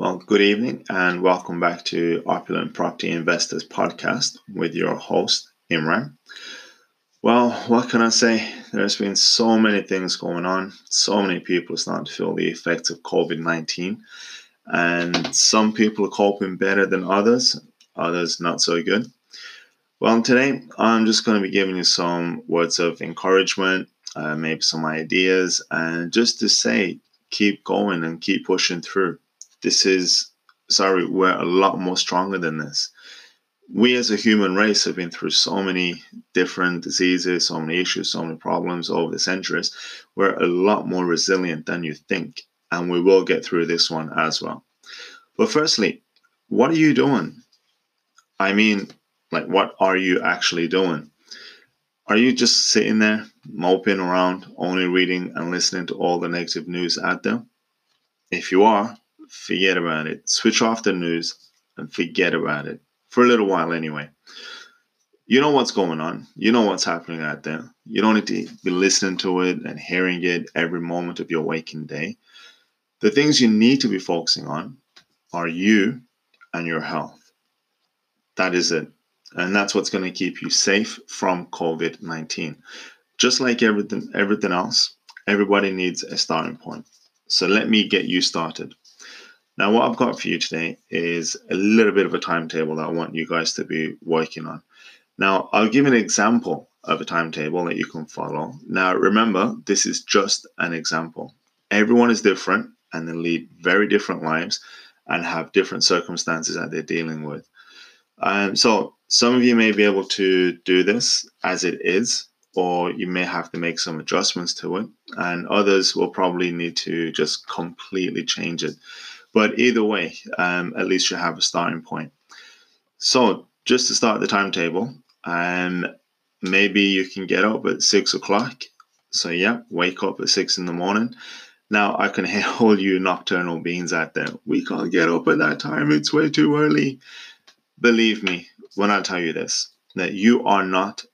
Well, good evening and welcome back to Opulent Property Investors Podcast with your host, Imran. Well, what can I say? There's been so many things going on. So many people starting to feel the effects of COVID 19. And some people are coping better than others, others not so good. Well, today I'm just going to be giving you some words of encouragement, uh, maybe some ideas, and just to say, keep going and keep pushing through this is sorry, we're a lot more stronger than this. We as a human race have been through so many different diseases, so many issues, so many problems over the centuries. We're a lot more resilient than you think, and we will get through this one as well. But firstly, what are you doing? I mean, like, what are you actually doing? Are you just sitting there moping around, only reading and listening to all the negative news out there? If you are, forget about it. Switch off the news and forget about it for a little while anyway. You know what's going on. You know what's happening out there. You don't need to be listening to it and hearing it every moment of your waking day. The things you need to be focusing on are you and your health. That is it. And that's what's going to keep you safe from COVID 19. Just like everything, everything else, everybody needs a starting point. So let me get you started. Now, what I've got for you today is a little bit of a timetable that I want you guys to be working on. Now, I'll give an example of a timetable that you can follow. Now, remember, this is just an example. Everyone is different and they lead very different lives and have different circumstances that they're dealing with. Um, so, some of you may be able to do this as it is, or you may have to make some adjustments to it, and others will probably need to just completely change it. But either way, um, at least you have a starting point. So just to start the timetable, um, maybe you can get up at six o'clock. So yeah, wake up at six in the morning. Now I can hear all you nocturnal beings out there. We can't get up at that time. It's way too early. Believe me when I tell you this, that you are not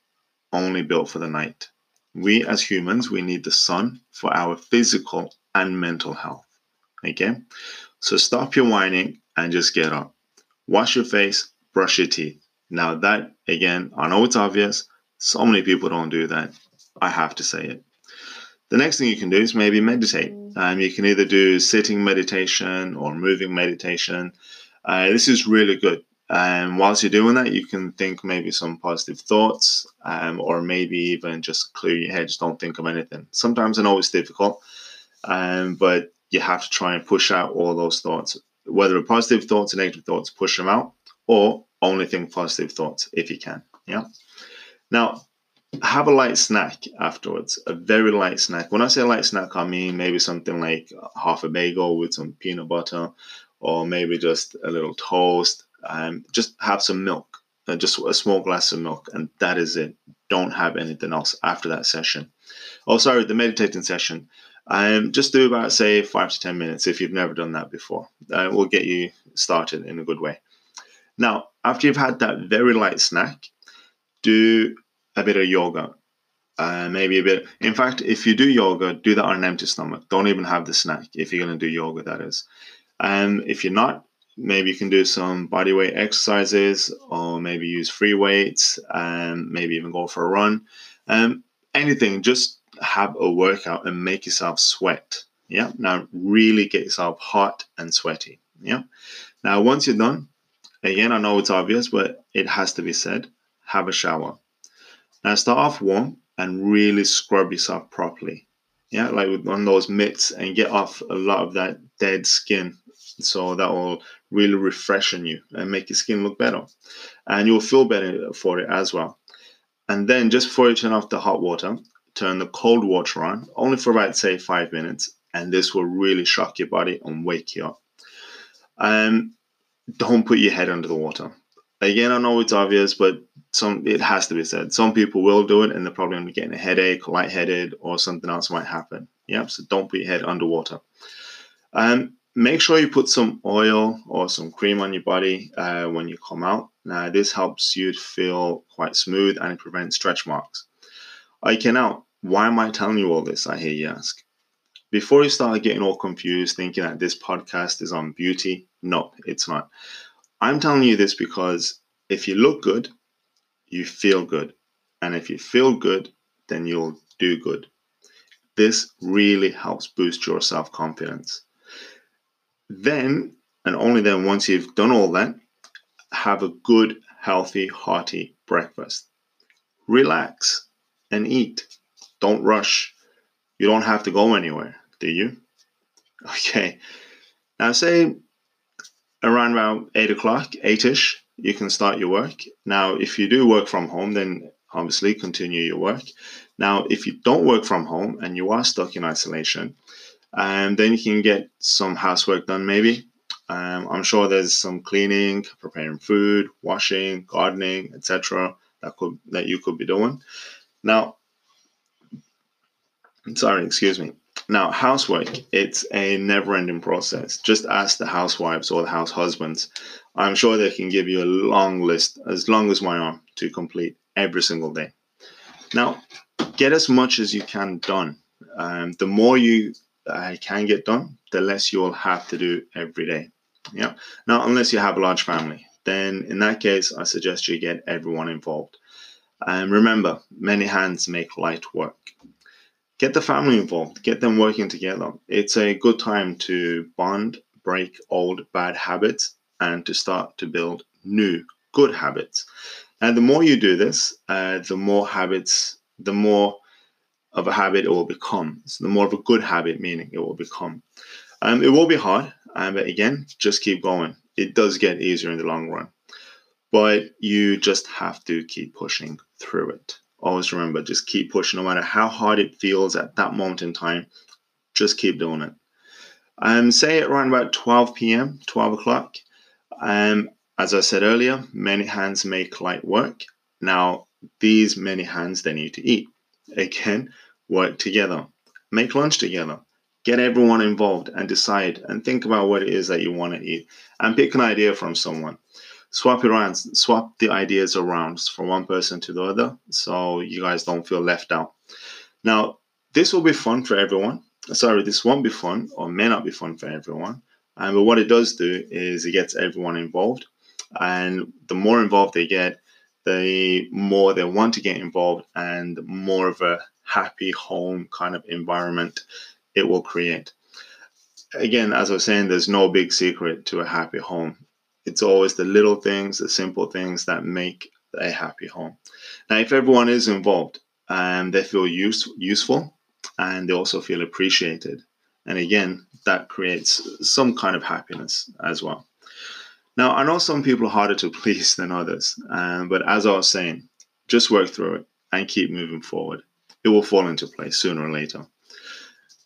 only built for the night. We as humans, we need the sun for our physical and mental health. Okay? So stop your whining and just get up. Wash your face, brush your teeth. Now, that again, I know it's obvious. So many people don't do that. I have to say it. The next thing you can do is maybe meditate. Um, you can either do sitting meditation or moving meditation. Uh, this is really good. And um, whilst you're doing that, you can think maybe some positive thoughts, um, or maybe even just clear your head. Just don't think of anything. Sometimes I know it's difficult, um, but you have to try and push out all those thoughts, whether positive thoughts or negative thoughts, push them out, or only think positive thoughts if you can. Yeah. Now, have a light snack afterwards, a very light snack. When I say light snack, I mean maybe something like half a bagel with some peanut butter, or maybe just a little toast. Um, just have some milk, uh, just a small glass of milk, and that is it. Don't have anything else after that session. Oh, sorry, the meditating session. Um, just do about, say, five to 10 minutes if you've never done that before. Uh, we'll get you started in a good way. Now, after you've had that very light snack, do a bit of yoga. Uh, maybe a bit. In fact, if you do yoga, do that on an empty stomach. Don't even have the snack if you're going to do yoga, that is. And if you're not, maybe you can do some body weight exercises or maybe use free weights and maybe even go for a run. Um, anything, just have a workout and make yourself sweat. Yeah. Now really get yourself hot and sweaty. Yeah. Now once you're done, again, I know it's obvious, but it has to be said. Have a shower. Now start off warm and really scrub yourself properly. Yeah, like with one of those mitts and get off a lot of that dead skin. So that will really refreshen you and make your skin look better. And you'll feel better for it as well. And then just before you turn off the hot water, turn the cold water on, only for about, say, five minutes, and this will really shock your body and wake you up. And don't put your head under the water. Again, I know it's obvious, but some it has to be said. Some people will do it, and they're probably going to be getting a headache, lightheaded, or something else might happen. Yep. so don't put your head underwater. Um, make sure you put some oil or some cream on your body uh, when you come out. Now, this helps you feel quite smooth and it prevents stretch marks. Okay, now, why am I telling you all this? I hear you ask. before you start getting all confused, thinking that this podcast is on beauty, no, it's not. I'm telling you this because if you look good, you feel good. And if you feel good, then you'll do good. This really helps boost your self confidence. Then, and only then, once you've done all that, have a good, healthy, hearty breakfast. Relax and eat. Don't rush. You don't have to go anywhere, do you? Okay. Now, say around about 8 o'clock, 8 ish, you can start your work. Now, if you do work from home, then obviously continue your work. Now, if you don't work from home and you are stuck in isolation, um, then you can get some housework done maybe. Um, I'm sure there's some cleaning, preparing food, washing, gardening, etc. that could that you could be doing. Now, sorry, excuse me. Now, housework, it's a never ending process. Just ask the housewives or the house husbands. I'm sure they can give you a long list, as long as my arm, to complete every single day. Now, get as much as you can done. Um, the more you uh, can get done, the less you'll have to do every day. Yeah. Now, unless you have a large family, then in that case, I suggest you get everyone involved. And remember, many hands make light work. Get the family involved, get them working together. It's a good time to bond, break old bad habits, and to start to build new good habits. And the more you do this, uh, the more habits, the more of a habit it will become. So the more of a good habit, meaning it will become. Um, it will be hard, um, but again, just keep going. It does get easier in the long run, but you just have to keep pushing through it. Always remember, just keep pushing, no matter how hard it feels at that moment in time. Just keep doing it. Um, say it around about 12 p.m., 12 o'clock. Um, as I said earlier, many hands make light work. Now, these many hands they need to eat. Again, work together, make lunch together, get everyone involved and decide and think about what it is that you want to eat and pick an idea from someone. Swap around, swap the ideas around from one person to the other so you guys don't feel left out. Now, this will be fun for everyone. Sorry, this won't be fun or may not be fun for everyone. Um, but what it does do is it gets everyone involved. And the more involved they get, the more they want to get involved and more of a happy home kind of environment it will create. Again, as I was saying, there's no big secret to a happy home. It's always the little things, the simple things that make a happy home. Now, if everyone is involved and they feel use, useful and they also feel appreciated, and again, that creates some kind of happiness as well. Now, I know some people are harder to please than others, um, but as I was saying, just work through it and keep moving forward. It will fall into place sooner or later.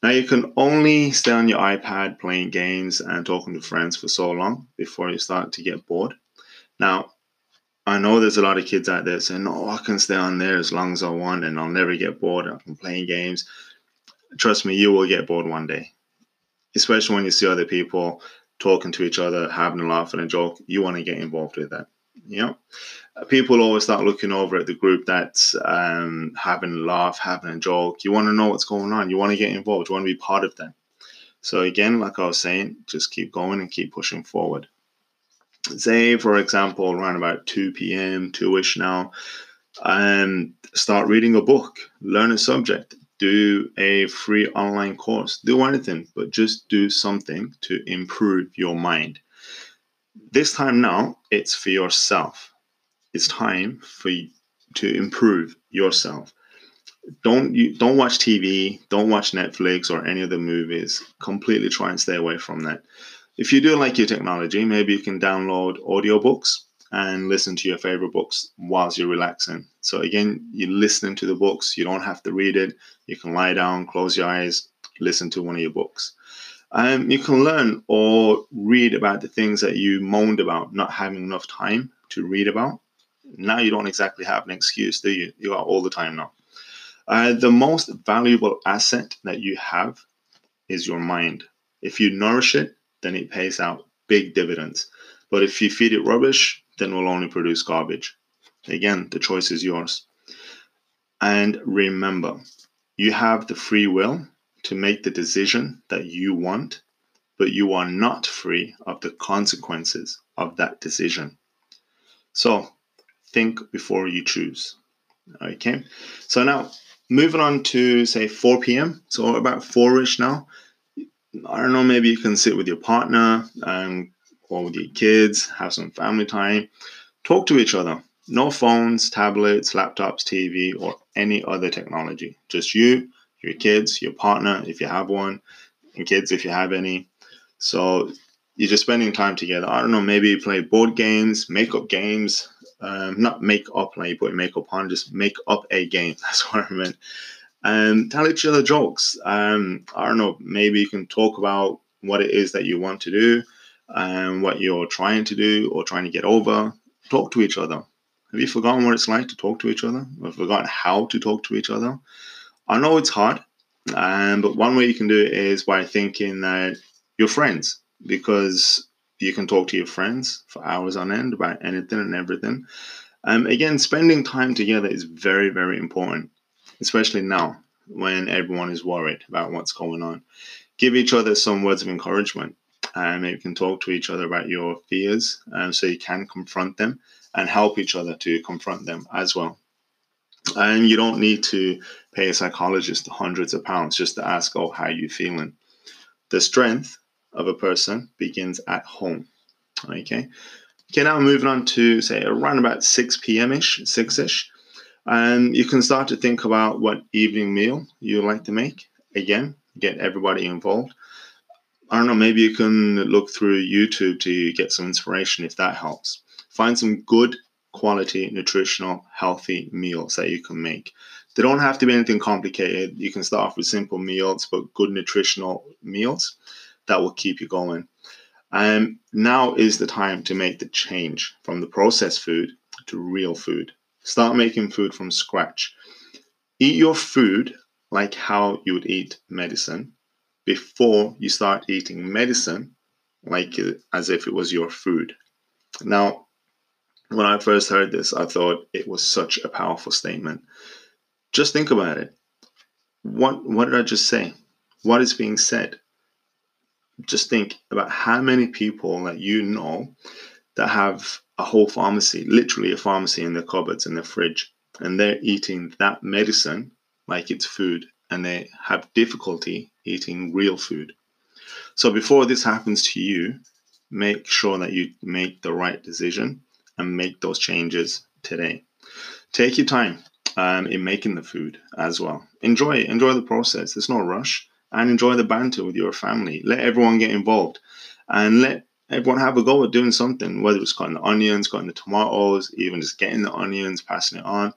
Now, you can only stay on your iPad playing games and talking to friends for so long before you start to get bored. Now, I know there's a lot of kids out there saying, No, I can stay on there as long as I want and I'll never get bored. I'm playing games. Trust me, you will get bored one day, especially when you see other people talking to each other, having a laugh and a joke, you want to get involved with that. You know, people always start looking over at the group that's um, having a laugh, having a joke. You want to know what's going on. You want to get involved. You want to be part of them. So again, like I was saying, just keep going and keep pushing forward. Say, for example, around about 2 p.m., 2ish now, and um, start reading a book, learn a subject, do a free online course, do anything, but just do something to improve your mind. This time now, it's for yourself. It's time for you to improve yourself. Don't you don't watch TV, don't watch Netflix or any of the movies. Completely try and stay away from that. If you do like your technology, maybe you can download audiobooks and listen to your favorite books whilst you're relaxing. So again, you're listening to the books. You don't have to read it. You can lie down, close your eyes, listen to one of your books. Um, you can learn or read about the things that you moaned about not having enough time to read about. Now you don't exactly have an excuse, do you? You got all the time now. Uh, the most valuable asset that you have is your mind. If you nourish it, then it pays out big dividends. But if you feed it rubbish, then we'll only produce garbage. Again, the choice is yours. And remember, you have the free will to make the decision that you want, but you are not free of the consequences of that decision. So think before you choose. Okay, so now moving on to say 4 p.m. So about 4 ish now. I don't know, maybe you can sit with your partner and or with your kids, have some family time, talk to each other. No phones, tablets, laptops, TV, or any other technology. Just you, your kids, your partner, if you have one, and kids, if you have any. So you're just spending time together. I don't know, maybe play board games, make up games. Um, not make up like you put makeup on, just make up a game. That's what I meant. And um, tell each other jokes. Um, I don't know, maybe you can talk about what it is that you want to do and um, what you're trying to do or trying to get over. Talk to each other. Have you forgotten what it's like to talk to each other? Or forgotten how to talk to each other? I know it's hard, um, but one way you can do it is by thinking that you're friends because you can talk to your friends for hours on end about anything and everything. Um, again, spending time together is very, very important, especially now when everyone is worried about what's going on. Give each other some words of encouragement. Um, you can talk to each other about your fears um, so you can confront them and help each other to confront them as well. And you don't need to pay a psychologist hundreds of pounds just to ask, oh, how are you feeling? The strength of a person begins at home. Okay. Okay, now moving on to say around about 6 p.m. ish, 6 ish. And you can start to think about what evening meal you like to make. Again, get everybody involved. I don't know, maybe you can look through YouTube to get some inspiration if that helps. Find some good quality, nutritional, healthy meals that you can make. They don't have to be anything complicated. You can start off with simple meals, but good nutritional meals that will keep you going. And now is the time to make the change from the processed food to real food. Start making food from scratch. Eat your food like how you would eat medicine before you start eating medicine like as if it was your food. Now, when I first heard this, I thought it was such a powerful statement. Just think about it. What what did I just say? What is being said? Just think about how many people that you know that have a whole pharmacy, literally a pharmacy in their cupboards in their fridge, and they're eating that medicine like it's food, and they have difficulty eating real food. So before this happens to you, make sure that you make the right decision and make those changes today. Take your time um, in making the food as well. Enjoy enjoy the process. There's no rush, and enjoy the banter with your family. Let everyone get involved, and let everyone have a go at doing something. Whether it's cutting the onions, cutting the tomatoes, even just getting the onions, passing it on.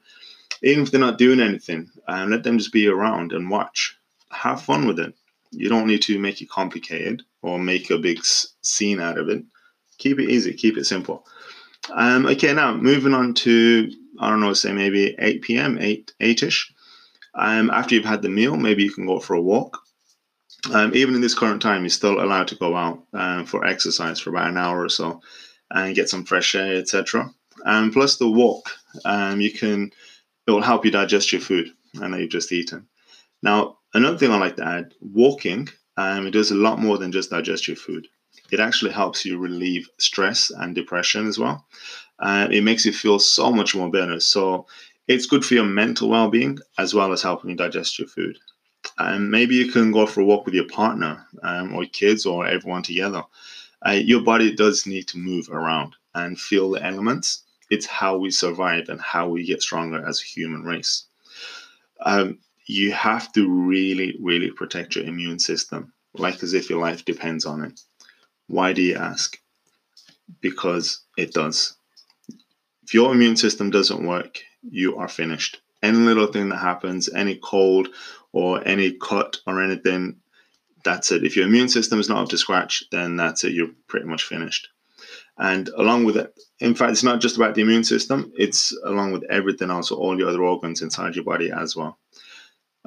Even if they're not doing anything, um, let them just be around and watch. Have fun with it. You don't need to make it complicated or make a big scene out of it. Keep it easy. Keep it simple. Um, okay, now moving on to I don't know, say maybe 8 p.m., 8 8ish. Um, after you've had the meal, maybe you can go for a walk. Um, even in this current time, you're still allowed to go out um, for exercise for about an hour or so and get some fresh air, etc. And plus the walk, um, you can it will help you digest your food. I know you've just eaten. Now, another thing I like to add: walking. Um, it does a lot more than just digest your food it actually helps you relieve stress and depression as well. And it makes you feel so much more better. So it's good for your mental well being as well as helping you digest your food. And maybe you can go for a walk with your partner um, or kids or everyone together. Uh, your body does need to move around and feel the elements. It's how we survive and how we get stronger as a human race. Um, you have to really, really protect your immune system, like as if your life depends on it. Why do you ask? Because it does. If your immune system doesn't work, you are finished. Any little thing that happens, any cold or any cut or anything, that's it. If your immune system is not up to scratch, then that's it. You're pretty much finished. And along with it, in fact, it's not just about the immune system, it's along with everything else, all your other organs inside your body as well.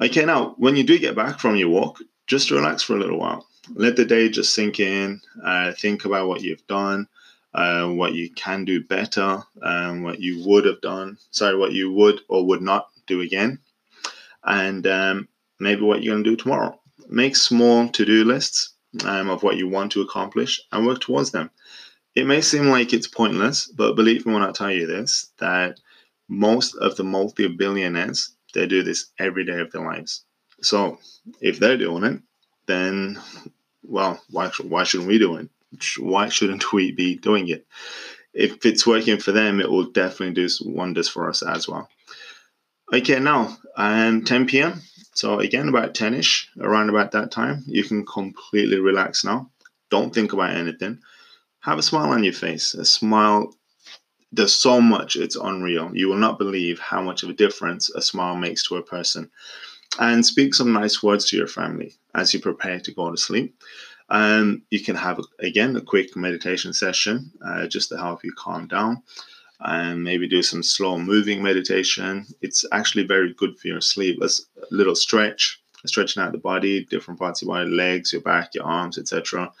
Okay, now, when you do get back from your walk, just relax for a little while let the day just sink in. Uh, think about what you've done, uh, what you can do better, um, what you would have done. Sorry, what you would or would not do again, and um, maybe what you're going to do tomorrow Make small to do lists um, of what you want to accomplish and work towards them. It may seem like it's pointless, but believe me when I tell you this that most of the multi billionaires they do this every day of their lives. So if they're doing it, then well, why why shouldn't we do it? Why shouldn't we be doing it? If it's working for them, it will definitely do wonders for us as well. Okay, now um, 10 p.m. So again, about 10ish, around about that time, you can completely relax now. Don't think about anything. Have a smile on your face. A smile there's so much, it's unreal. You will not believe how much of a difference a smile makes to a person. And speak some nice words to your family as you prepare to go to sleep. Um, you can have, again, a quick meditation session uh, just to help you calm down and maybe do some slow moving meditation. It's actually very good for your sleep. A little stretch, stretching out the body, different parts of your body, legs, your back, your arms, etc.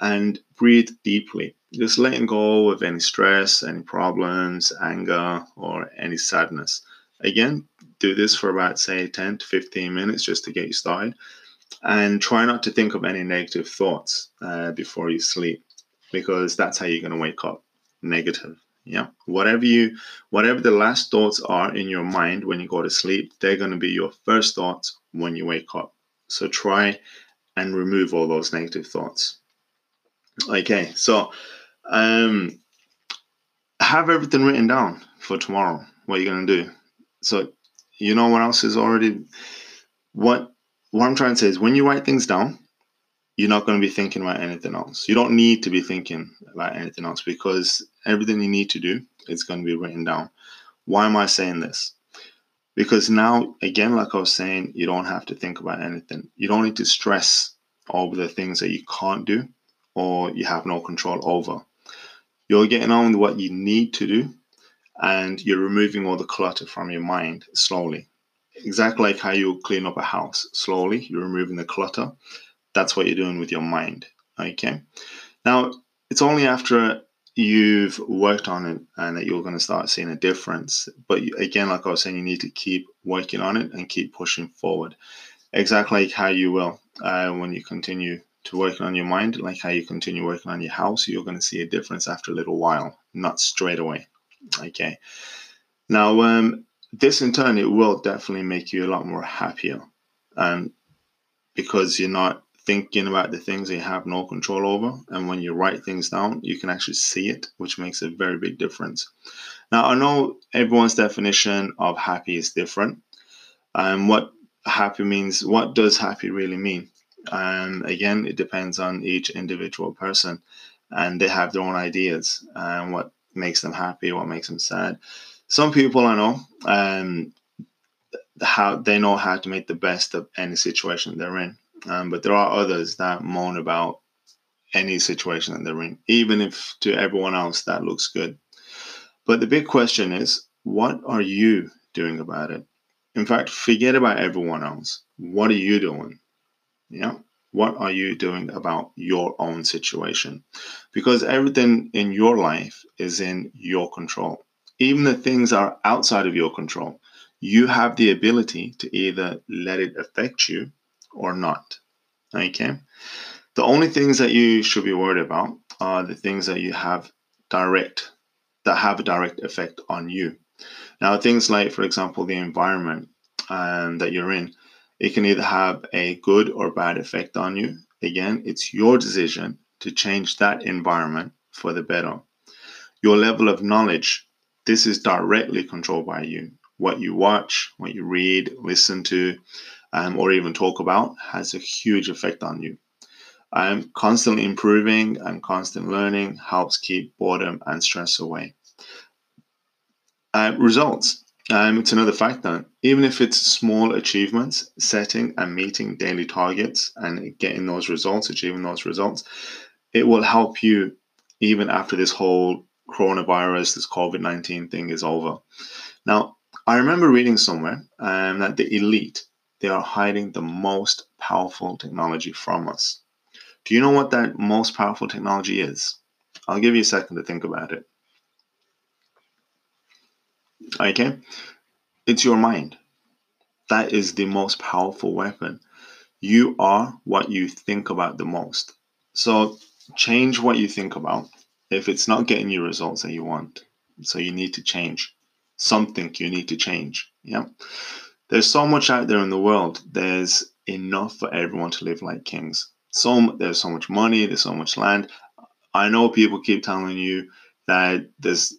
And breathe deeply just letting go of any stress, any problems, anger, or any sadness. Again, do this for about, say, 10 to 15 minutes just to get you started. And try not to think of any negative thoughts uh, before you sleep because that's how you're going to wake up negative. Yeah. Whatever you, whatever the last thoughts are in your mind when you go to sleep, they're going to be your first thoughts when you wake up. So try and remove all those negative thoughts. Okay. So um, have everything written down for tomorrow. What you're gonna do. So you know what else is already what what I'm trying to say is when you write things down, you're not going to be thinking about anything else. You don't need to be thinking about anything else because everything you need to do is going to be written down. Why am I saying this? Because now, again, like I was saying, you don't have to think about anything. You don't need to stress over the things that you can't do or you have no control over. You're getting on with what you need to do and you're removing all the clutter from your mind slowly. Exactly like how you clean up a house slowly, you're removing the clutter. That's what you're doing with your mind. Okay. Now, it's only after you've worked on it and that you're going to start seeing a difference. But again, like I was saying, you need to keep working on it and keep pushing forward. Exactly like how you will uh, when you continue to working on your mind, like how you continue working on your house, you're going to see a difference after a little while, not straight away. Okay. Now, um, this in turn, it will definitely make you a lot more happier, um, because you're not thinking about the things you have no control over. And when you write things down, you can actually see it, which makes a very big difference. Now, I know everyone's definition of happy is different. And um, what happy means, what does happy really mean? And again, it depends on each individual person, and they have their own ideas and what makes them happy, what makes them sad. Some people I know, um, how they know how to make the best of any situation they're in, um, but there are others that moan about any situation that they're in, even if to everyone else that looks good. But the big question is, what are you doing about it? In fact, forget about everyone else. What are you doing? Yeah. What are you doing about your own situation? Because everything in your life is in your control. Even the things are outside of your control, you have the ability to either let it affect you or not. Okay? The only things that you should be worried about are the things that you have direct, that have a direct effect on you. Now, things like, for example, the environment um, that you're in it can either have a good or bad effect on you. Again, it's your decision to change that environment for the better. Your level of knowledge, this is directly controlled by you. What you watch, what you read, listen to, um, or even talk about has a huge effect on you. Um, constantly improving and constant learning helps keep boredom and stress away. Uh, results. Um, it's another factor. Even if it's small achievements, setting and meeting daily targets and getting those results, achieving those results, it will help you even after this whole coronavirus, this COVID 19 thing is over. Now, I remember reading somewhere um, that the elite, they are hiding the most powerful technology from us. Do you know what that most powerful technology is? I'll give you a second to think about it. Okay? It's your mind. That is the most powerful weapon. You are what you think about the most. So change what you think about if it's not getting you results that you want. So you need to change something you need to change. Yeah. There's so much out there in the world. There's enough for everyone to live like kings. So there's so much money, there's so much land. I know people keep telling you that this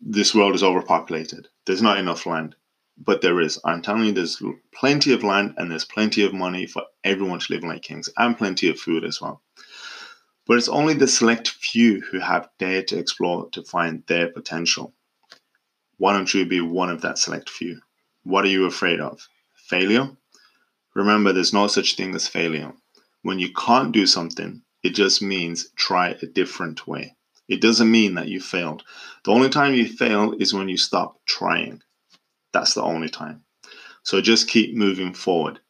this world is overpopulated. There's not enough land. But there is. I'm telling you there's plenty of land and there's plenty of money for everyone to live like kings and plenty of food as well. But it's only the select few who have dared to explore to find their potential. Why don't you be one of that select few? What are you afraid of? Failure? Remember, there's no such thing as failure. When you can't do something, it just means try a different way. It doesn't mean that you failed. The only time you fail is when you stop trying. That's the only time. So just keep moving forward.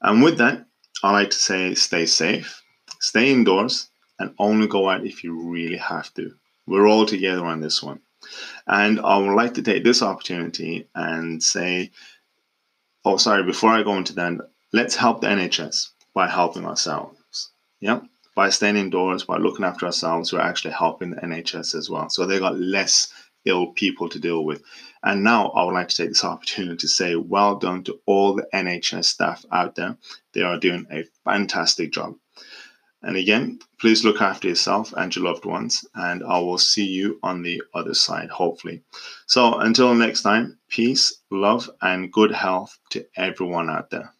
And with that, I like to say stay safe, stay indoors, and only go out if you really have to. We're all together on this one. And I would like to take this opportunity and say, oh, sorry, before I go into that, let's help the NHS by helping ourselves. Yeah. By staying indoors, by looking after ourselves, we're actually helping the NHS as well. So they got less ill people to deal with. And now I would like to take this opportunity to say well done to all the NHS staff out there. They are doing a fantastic job. And again, please look after yourself and your loved ones, and I will see you on the other side, hopefully. So until next time, peace, love, and good health to everyone out there.